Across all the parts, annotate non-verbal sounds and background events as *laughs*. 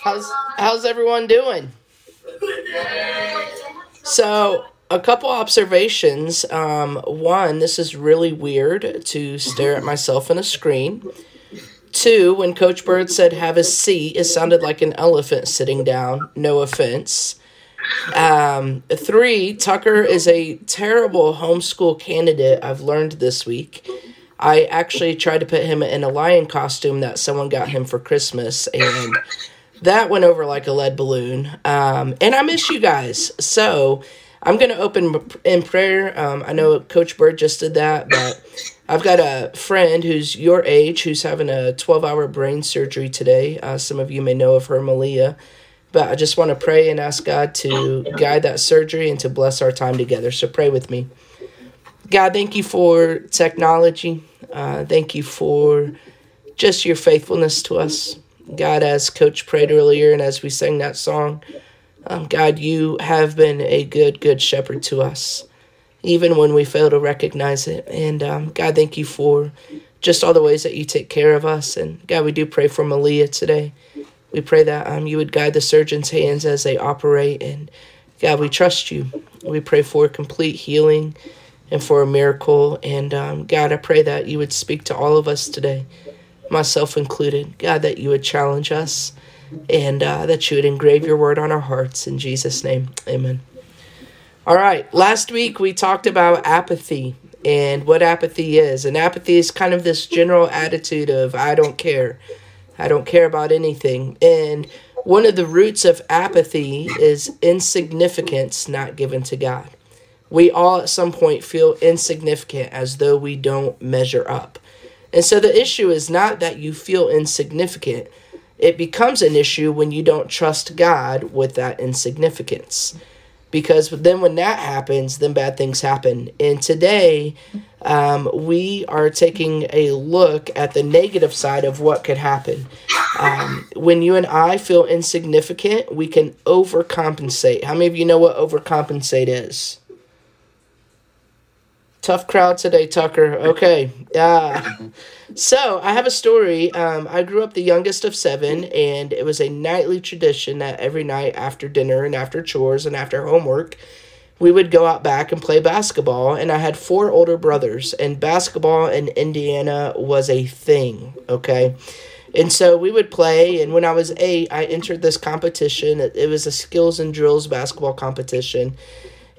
How's how's everyone doing? So, a couple observations. Um, one, this is really weird to stare at myself in a screen. Two, when Coach Bird said have a seat, it sounded like an elephant sitting down. No offense. Um, three, Tucker is a terrible homeschool candidate, I've learned this week. I actually tried to put him in a lion costume that someone got him for Christmas, and that went over like a lead balloon. Um, and I miss you guys. So I'm going to open in prayer. Um, I know Coach Bird just did that, but I've got a friend who's your age who's having a 12 hour brain surgery today. Uh, some of you may know of her, Malia. But I just want to pray and ask God to guide that surgery and to bless our time together. So pray with me. God, thank you for technology. Uh, thank you for just your faithfulness to us. God, as Coach prayed earlier and as we sang that song, um, God, you have been a good, good shepherd to us, even when we fail to recognize it. And um, God, thank you for just all the ways that you take care of us. And God, we do pray for Malia today. We pray that um, you would guide the surgeon's hands as they operate. And God, we trust you. We pray for complete healing and for a miracle. And um, God, I pray that you would speak to all of us today myself included. God, that you would challenge us and uh, that you would engrave your word on our hearts. In Jesus' name, amen. All right, last week we talked about apathy and what apathy is. And apathy is kind of this general attitude of, I don't care. I don't care about anything. And one of the roots of apathy is insignificance not given to God. We all at some point feel insignificant as though we don't measure up. And so the issue is not that you feel insignificant. It becomes an issue when you don't trust God with that insignificance. Because then when that happens, then bad things happen. And today, um, we are taking a look at the negative side of what could happen. Um, when you and I feel insignificant, we can overcompensate. How many of you know what overcompensate is? Tough crowd today, Tucker. Okay. Uh, so I have a story. Um, I grew up the youngest of seven, and it was a nightly tradition that every night after dinner and after chores and after homework, we would go out back and play basketball. And I had four older brothers, and basketball in Indiana was a thing. Okay. And so we would play, and when I was eight, I entered this competition. It, it was a skills and drills basketball competition,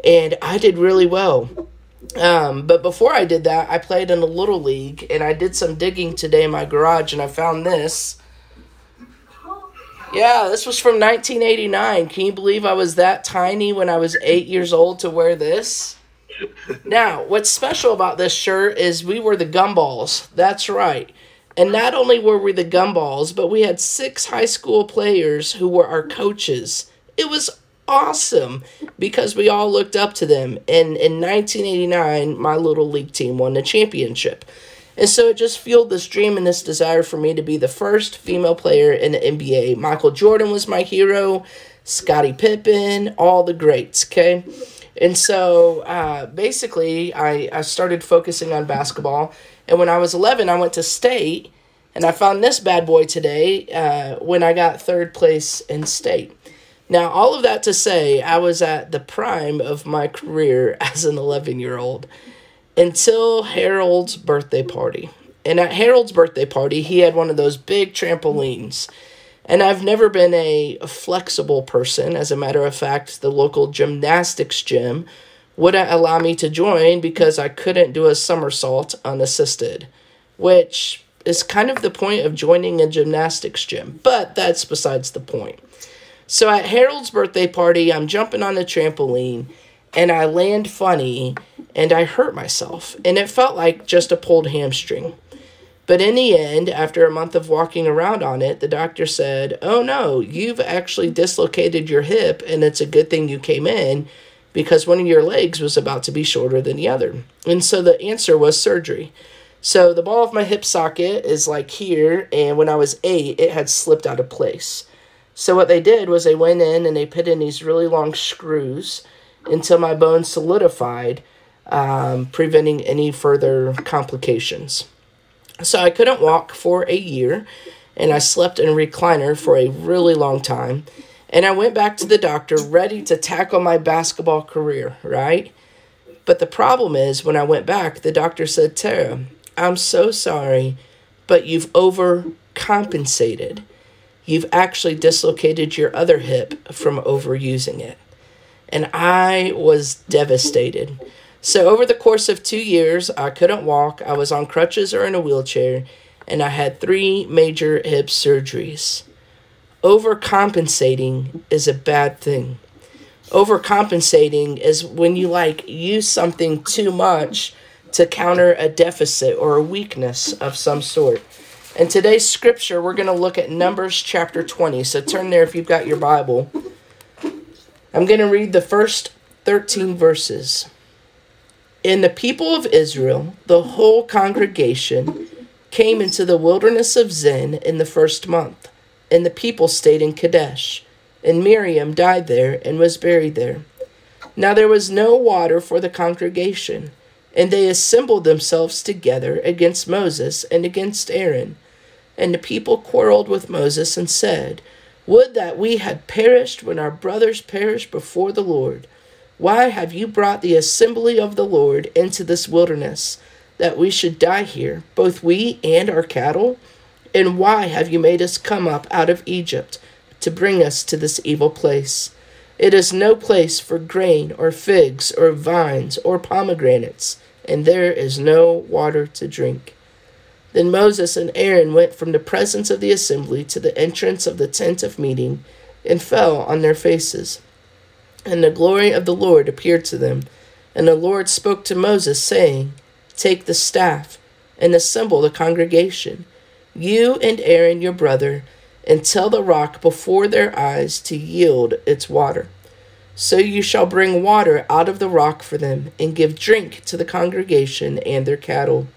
and I did really well um, but before I did that, I played in a little league, and I did some digging today in my garage, and I found this. Yeah, this was from 1989. Can you believe I was that tiny when I was eight years old to wear this? Now, what's special about this shirt is we were the gumballs. That's right. And not only were we the gumballs, but we had six high school players who were our coaches. It was awesome because we all looked up to them. And in 1989, my little league team won the championship. And so it just fueled this dream and this desire for me to be the first female player in the NBA. Michael Jordan was my hero, Scottie Pippen, all the greats, okay? And so uh, basically, I, I started focusing on basketball. And when I was 11, I went to state and I found this bad boy today uh, when I got third place in state. Now, all of that to say, I was at the prime of my career *laughs* as an 11 year old until Harold's birthday party. And at Harold's birthday party, he had one of those big trampolines. And I've never been a flexible person. As a matter of fact, the local gymnastics gym wouldn't allow me to join because I couldn't do a somersault unassisted, which is kind of the point of joining a gymnastics gym. But that's besides the point. So at Harold's birthday party, I'm jumping on the trampoline and I land funny and I hurt myself. And it felt like just a pulled hamstring. But in the end, after a month of walking around on it, the doctor said, Oh no, you've actually dislocated your hip, and it's a good thing you came in because one of your legs was about to be shorter than the other. And so the answer was surgery. So the ball of my hip socket is like here, and when I was eight, it had slipped out of place. So what they did was they went in and they put in these really long screws until my bone solidified, um, preventing any further complications. So I couldn't walk for a year. and I slept in a recliner for a really long time. And I went back to the doctor ready to tackle my basketball career, right? But the problem is, when I went back, the doctor said, Tara, I'm so sorry, but you've overcompensated. You've actually dislocated your other hip from overusing it. And I was devastated. So, over the course of two years, I couldn't walk, I was on crutches or in a wheelchair, and I had three major hip surgeries. Overcompensating is a bad thing. Overcompensating is when you like use something too much to counter a deficit or a weakness of some sort. In today's scripture, we're going to look at Numbers chapter 20. So turn there if you've got your Bible. I'm going to read the first 13 verses. And the people of Israel, the whole congregation, came into the wilderness of Zin in the first month, and the people stayed in Kadesh. And Miriam died there and was buried there. Now there was no water for the congregation, and they assembled themselves together against Moses and against Aaron. And the people quarreled with Moses and said, Would that we had perished when our brothers perished before the Lord. Why have you brought the assembly of the Lord into this wilderness? that we should die here, both we and our cattle? And why have you made us come up out of Egypt to bring us to this evil place? It is no place for grain or figs or vines or pomegranates, and there is no water to drink. Then Moses and Aaron went from the presence of the assembly to the entrance of the tent of meeting and fell on their faces. And the glory of the Lord appeared to them. And the Lord spoke to Moses, saying, Take the staff and assemble the congregation, you and Aaron your brother, and tell the rock before their eyes to yield its water. So you shall bring water out of the rock for them, and give drink to the congregation and their cattle.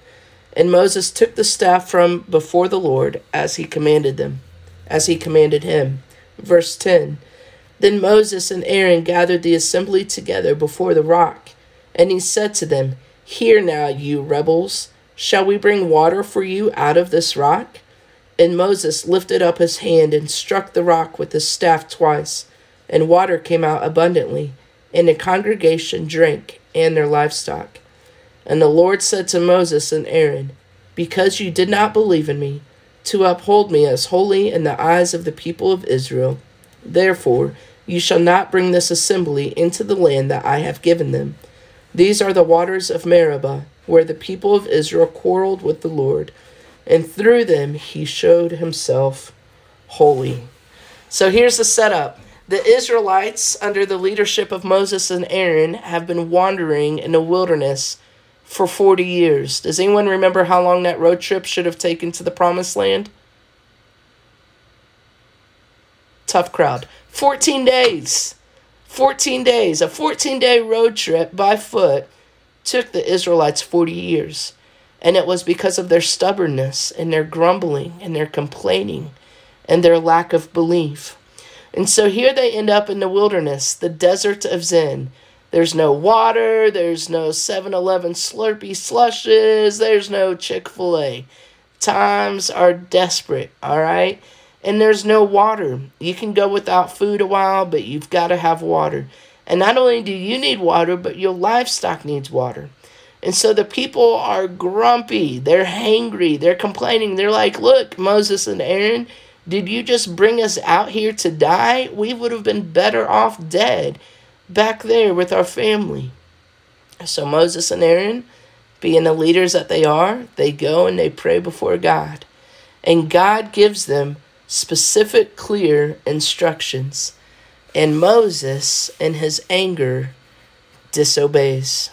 And Moses took the staff from before the Lord, as he commanded them, as he commanded him. Verse 10 Then Moses and Aaron gathered the assembly together before the rock, and he said to them, Hear now, you rebels, shall we bring water for you out of this rock? And Moses lifted up his hand and struck the rock with his staff twice, and water came out abundantly, and the congregation drank, and their livestock. And the Lord said to Moses and Aaron, Because you did not believe in me, to uphold me as holy in the eyes of the people of Israel, therefore you shall not bring this assembly into the land that I have given them these are the waters of Meribah, where the people of Israel quarreled with the Lord, and through them he showed himself holy. So here's the setup. The Israelites, under the leadership of Moses and Aaron, have been wandering in the wilderness for 40 years. Does anyone remember how long that road trip should have taken to the promised land? Tough crowd. 14 days. 14 days, a 14 day road trip by foot took the Israelites 40 years. And it was because of their stubbornness and their grumbling and their complaining and their lack of belief. And so here they end up in the wilderness, the desert of Zin. There's no water, there's no 7 Eleven Slurpee slushes, there's no Chick fil A. Times are desperate, all right? and there's no water. You can go without food a while, but you've got to have water. And not only do you need water, but your livestock needs water. And so the people are grumpy, they're hangry, they're complaining. They're like, Look, Moses and Aaron, did you just bring us out here to die? We would have been better off dead back there with our family. So Moses and Aaron, being the leaders that they are, they go and they pray before God. And God gives them specific, clear instructions. And Moses, in his anger, disobeys.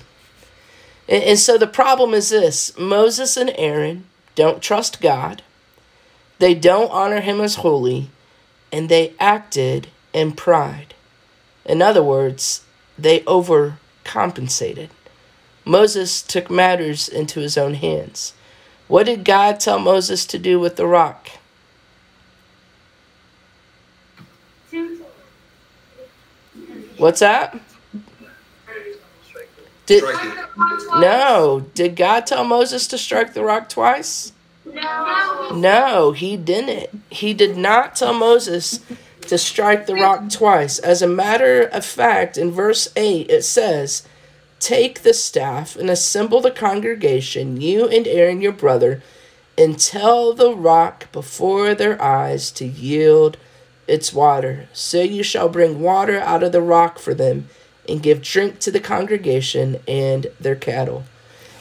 And, and so the problem is this Moses and Aaron don't trust God, they don't honor him as holy, and they acted in pride. In other words, they overcompensated. Moses took matters into his own hands. What did God tell Moses to do with the rock? What's that? Did, no. Did God tell Moses to strike the rock twice? No. No, he didn't. he did not tell Moses to strike the rock twice. As a matter of fact, in verse 8, it says, Take the staff and assemble the congregation, you and Aaron your brother, and tell the rock before their eyes to yield its water. So you shall bring water out of the rock for them, and give drink to the congregation and their cattle.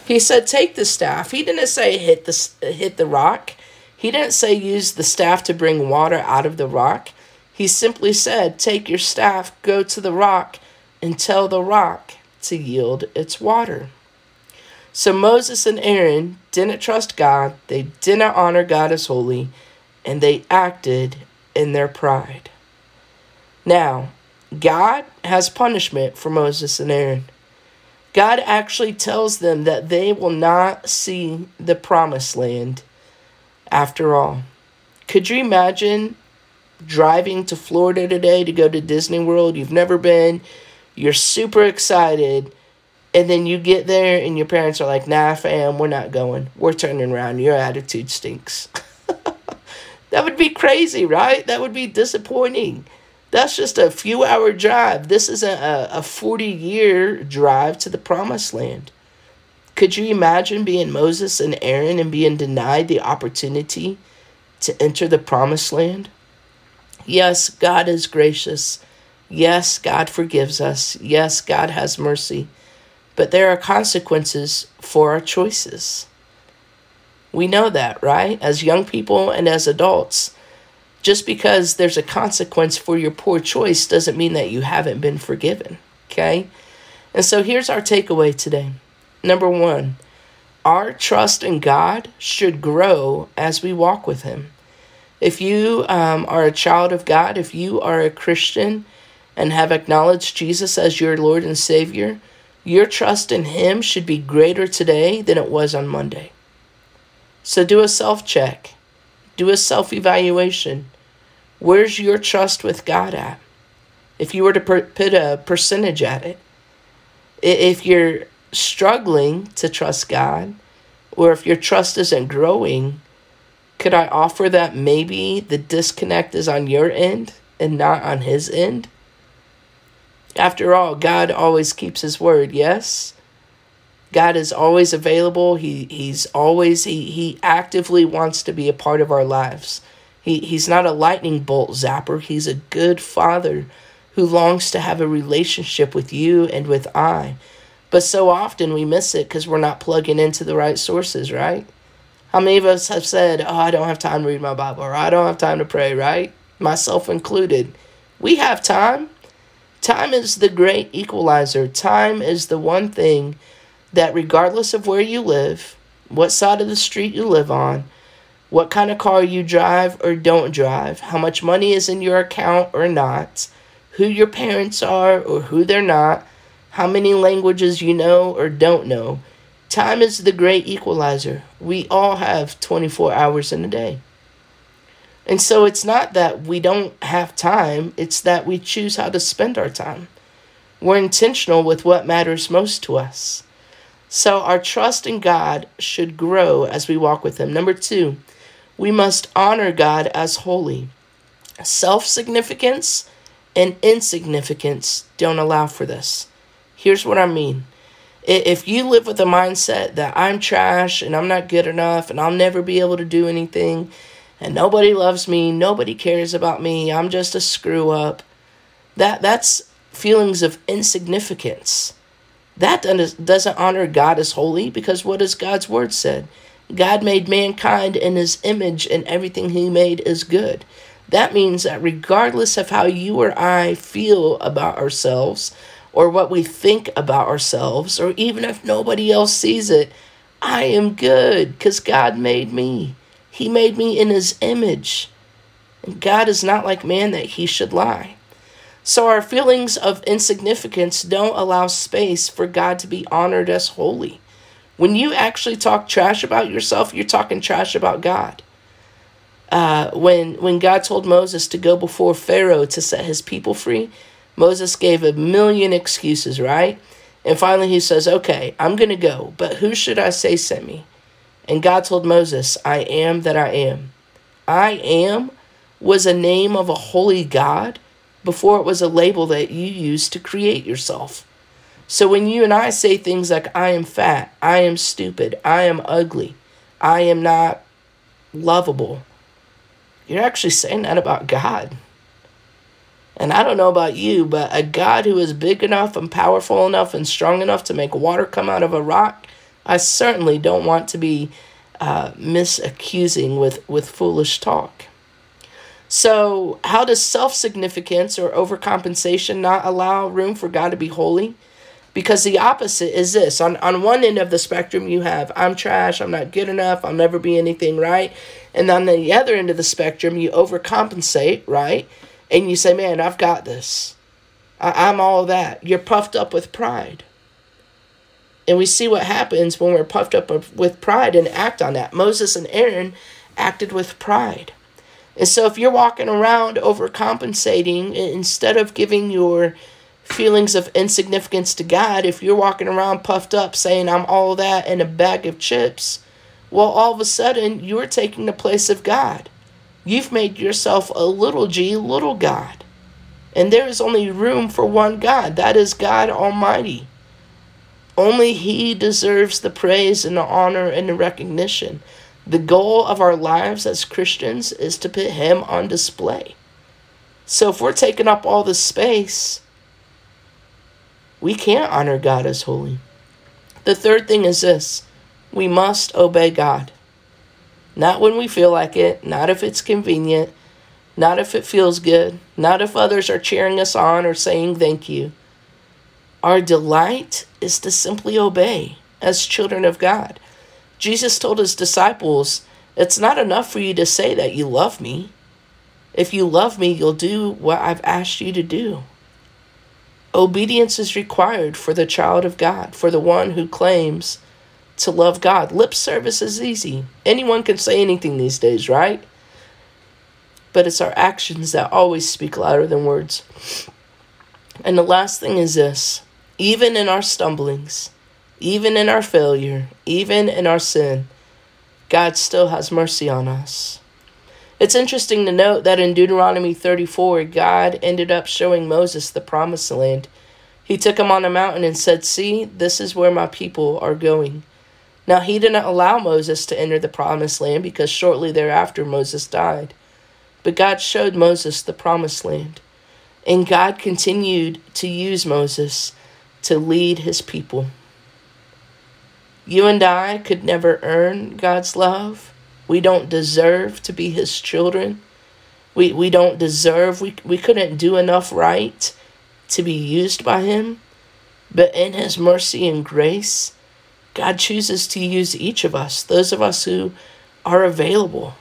He said, Take the staff. He didn't say hit the, hit the rock. He didn't say use the staff to bring water out of the rock. He simply said, Take your staff, go to the rock, and tell the rock to yield its water. So Moses and Aaron didn't trust God, they didn't honor God as holy, and they acted in their pride. Now, God has punishment for Moses and Aaron. God actually tells them that they will not see the promised land after all. Could you imagine driving to Florida today to go to Disney World? You've never been, you're super excited, and then you get there and your parents are like, nah, fam, we're not going. We're turning around. Your attitude stinks. *laughs* that would be crazy, right? That would be disappointing. That's just a few hour drive. This isn't a, a 40 year drive to the promised land. Could you imagine being Moses and Aaron and being denied the opportunity to enter the promised land? Yes, God is gracious. Yes, God forgives us. Yes, God has mercy. But there are consequences for our choices. We know that, right? As young people and as adults. Just because there's a consequence for your poor choice doesn't mean that you haven't been forgiven. Okay? And so here's our takeaway today. Number one, our trust in God should grow as we walk with Him. If you um, are a child of God, if you are a Christian and have acknowledged Jesus as your Lord and Savior, your trust in Him should be greater today than it was on Monday. So do a self check. Do a self evaluation. Where's your trust with God at? If you were to put a percentage at it, if you're struggling to trust God, or if your trust isn't growing, could I offer that maybe the disconnect is on your end and not on His end? After all, God always keeps His word, yes? God is always available. He he's always he he actively wants to be a part of our lives. He he's not a lightning bolt zapper. He's a good father who longs to have a relationship with you and with I. But so often we miss it because we're not plugging into the right sources, right? How many of us have said, Oh, I don't have time to read my Bible, or I don't have time to pray, right? Myself included. We have time. Time is the great equalizer. Time is the one thing that regardless of where you live, what side of the street you live on, what kind of car you drive or don't drive, how much money is in your account or not, who your parents are or who they're not, how many languages you know or don't know. Time is the great equalizer. We all have 24 hours in a day. And so it's not that we don't have time, it's that we choose how to spend our time. We're intentional with what matters most to us. So our trust in God should grow as we walk with Him. Number two, we must honor God as holy. Self significance and insignificance don't allow for this. Here's what I mean. If you live with a mindset that I'm trash and I'm not good enough and I'll never be able to do anything and nobody loves me, nobody cares about me, I'm just a screw up, that that's feelings of insignificance. That doesn't honor God as holy because what does God's word said? God made mankind in his image and everything he made is good. That means that regardless of how you or I feel about ourselves or what we think about ourselves, or even if nobody else sees it, I am good because God made me. He made me in his image. And God is not like man that he should lie. So our feelings of insignificance don't allow space for God to be honored as holy. When you actually talk trash about yourself, you're talking trash about God. Uh, when when God told Moses to go before Pharaoh to set his people free, Moses gave a million excuses, right? And finally he says, "Okay, I'm going to go, but who should I say sent me?" And God told Moses, "I am that I am. I am was a name of a holy God before it was a label that you used to create yourself. So when you and I say things like, I am fat, I am stupid, I am ugly, I am not lovable, you're actually saying that about God. And I don't know about you, but a God who is big enough and powerful enough and strong enough to make water come out of a rock, I certainly don't want to be uh, misaccusing with, with foolish talk. So, how does self significance or overcompensation not allow room for God to be holy? Because the opposite is this on, on one end of the spectrum, you have I'm trash, I'm not good enough, I'll never be anything right. And on the other end of the spectrum, you overcompensate, right? And you say, Man, I've got this. I, I'm all that. You're puffed up with pride. And we see what happens when we're puffed up with pride and act on that. Moses and Aaron acted with pride. And so if you're walking around overcompensating instead of giving your feelings of insignificance to God, if you're walking around puffed up saying, I'm all that in a bag of chips, well, all of a sudden you're taking the place of God. You've made yourself a little g, little God. And there is only room for one God. That is God Almighty. Only He deserves the praise and the honor and the recognition. The goal of our lives as Christians is to put Him on display. So if we're taking up all this space, we can't honor God as holy. The third thing is this we must obey God. Not when we feel like it, not if it's convenient, not if it feels good, not if others are cheering us on or saying thank you. Our delight is to simply obey as children of God. Jesus told his disciples, It's not enough for you to say that you love me. If you love me, you'll do what I've asked you to do. Obedience is required for the child of God, for the one who claims to love God. Lip service is easy. Anyone can say anything these days, right? But it's our actions that always speak louder than words. And the last thing is this even in our stumblings, even in our failure, even in our sin, God still has mercy on us. It's interesting to note that in Deuteronomy 34, God ended up showing Moses the promised land. He took him on a mountain and said, See, this is where my people are going. Now, he did not allow Moses to enter the promised land because shortly thereafter Moses died. But God showed Moses the promised land. And God continued to use Moses to lead his people. You and I could never earn God's love. We don't deserve to be his children. We, we don't deserve, we, we couldn't do enough right to be used by him. But in his mercy and grace, God chooses to use each of us, those of us who are available.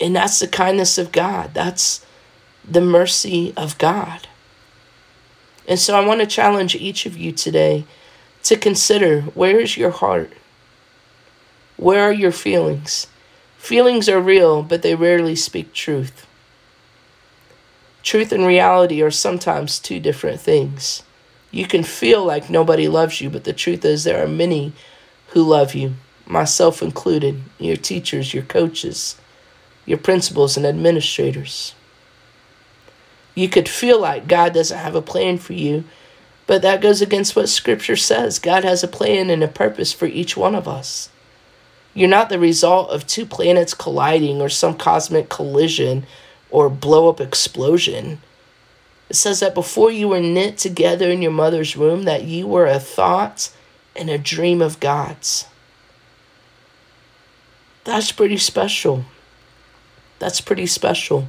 And that's the kindness of God. That's the mercy of God. And so I want to challenge each of you today to consider where is your heart? Where are your feelings? Feelings are real, but they rarely speak truth. Truth and reality are sometimes two different things. You can feel like nobody loves you, but the truth is there are many who love you, myself included, your teachers, your coaches, your principals, and administrators. You could feel like God doesn't have a plan for you, but that goes against what Scripture says. God has a plan and a purpose for each one of us. You're not the result of two planets colliding or some cosmic collision or blow up explosion. It says that before you were knit together in your mother's womb, that you were a thought and a dream of God's. That's pretty special. That's pretty special.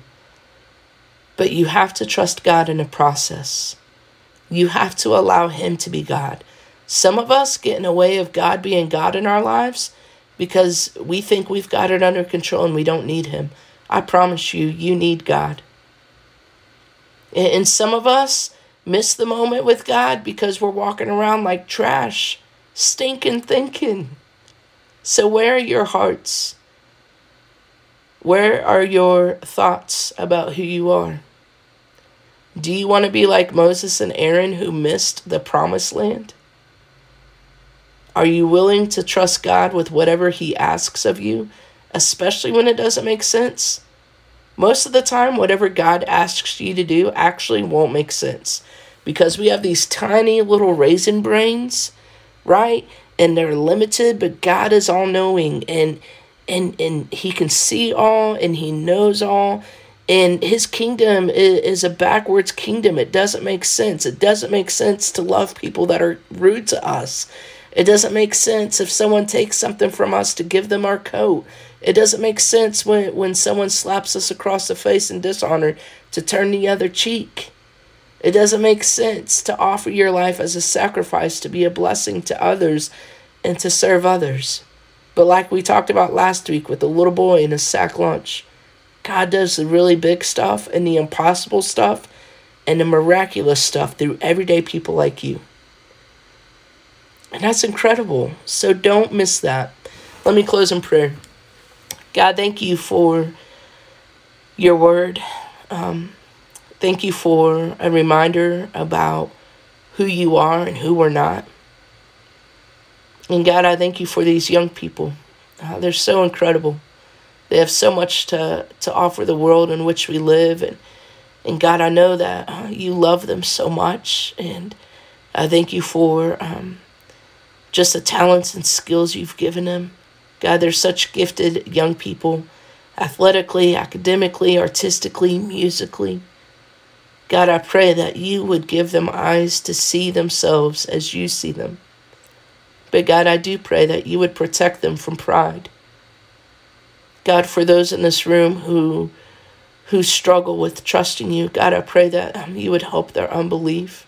But you have to trust God in a process. You have to allow Him to be God. Some of us get in the way of God being God in our lives because we think we've got it under control and we don't need Him. I promise you, you need God. And some of us miss the moment with God because we're walking around like trash, stinking thinking. So, where are your hearts? Where are your thoughts about who you are? Do you want to be like Moses and Aaron who missed the promised land? Are you willing to trust God with whatever He asks of you, especially when it doesn't make sense? most of the time, whatever God asks you to do actually won't make sense because we have these tiny little raisin brains, right? And they're limited, but God is all knowing and and and he can see all and he knows all and his kingdom is, a backwards kingdom. It doesn't make sense. It doesn't make sense to love people that are rude to us. It doesn't make sense if someone takes something from us to give them our coat. It doesn't make sense when, when someone slaps us across the face in dishonor to turn the other cheek. It doesn't make sense to offer your life as a sacrifice to be a blessing to others and to serve others. But like we talked about last week with the little boy in his sack lunch, God does the really big stuff and the impossible stuff and the miraculous stuff through everyday people like you. And that's incredible. So don't miss that. Let me close in prayer. God, thank you for your word. Um, thank you for a reminder about who you are and who we're not. And God, I thank you for these young people. Uh, they're so incredible. They have so much to, to offer the world in which we live. And, and God, I know that uh, you love them so much. And I thank you for um, just the talents and skills you've given them. God, they're such gifted young people, athletically, academically, artistically, musically. God, I pray that you would give them eyes to see themselves as you see them. But God, I do pray that you would protect them from pride. God, for those in this room who who struggle with trusting you, God, I pray that um, you would help their unbelief.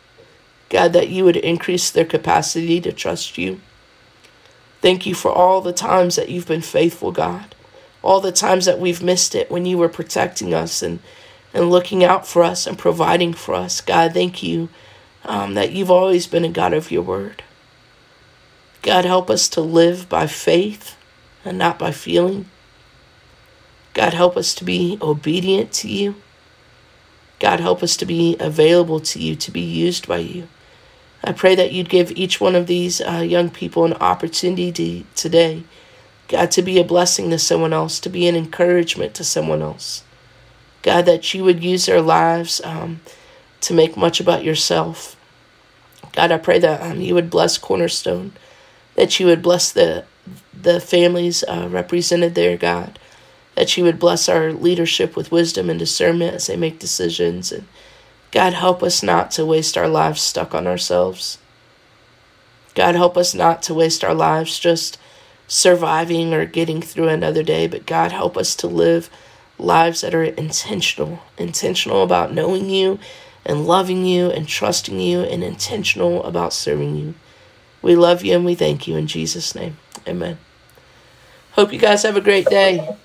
God, that you would increase their capacity to trust you. Thank you for all the times that you've been faithful, God. All the times that we've missed it when you were protecting us and, and looking out for us and providing for us. God, thank you um, that you've always been a God of your word. God, help us to live by faith and not by feeling. God, help us to be obedient to you. God, help us to be available to you, to be used by you. I pray that you'd give each one of these uh, young people an opportunity to, today, God, to be a blessing to someone else, to be an encouragement to someone else. God, that you would use their lives um, to make much about yourself. God, I pray that um, you would bless Cornerstone, that you would bless the the families uh, represented there, God, that you would bless our leadership with wisdom and discernment as they make decisions and God, help us not to waste our lives stuck on ourselves. God, help us not to waste our lives just surviving or getting through another day, but God, help us to live lives that are intentional, intentional about knowing you and loving you and trusting you, and intentional about serving you. We love you and we thank you in Jesus' name. Amen. Hope you guys have a great day.